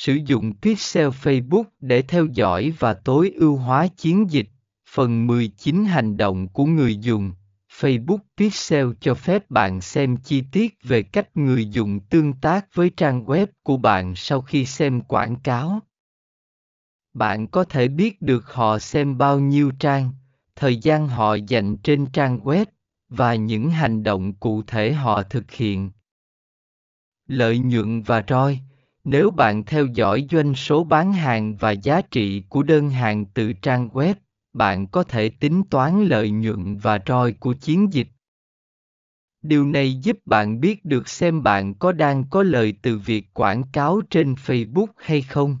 Sử dụng Pixel Facebook để theo dõi và tối ưu hóa chiến dịch. Phần 19 Hành động của người dùng Facebook Pixel cho phép bạn xem chi tiết về cách người dùng tương tác với trang web của bạn sau khi xem quảng cáo. Bạn có thể biết được họ xem bao nhiêu trang, thời gian họ dành trên trang web và những hành động cụ thể họ thực hiện. Lợi nhuận và ROI nếu bạn theo dõi doanh số bán hàng và giá trị của đơn hàng từ trang web, bạn có thể tính toán lợi nhuận và ROI của chiến dịch. Điều này giúp bạn biết được xem bạn có đang có lời từ việc quảng cáo trên Facebook hay không.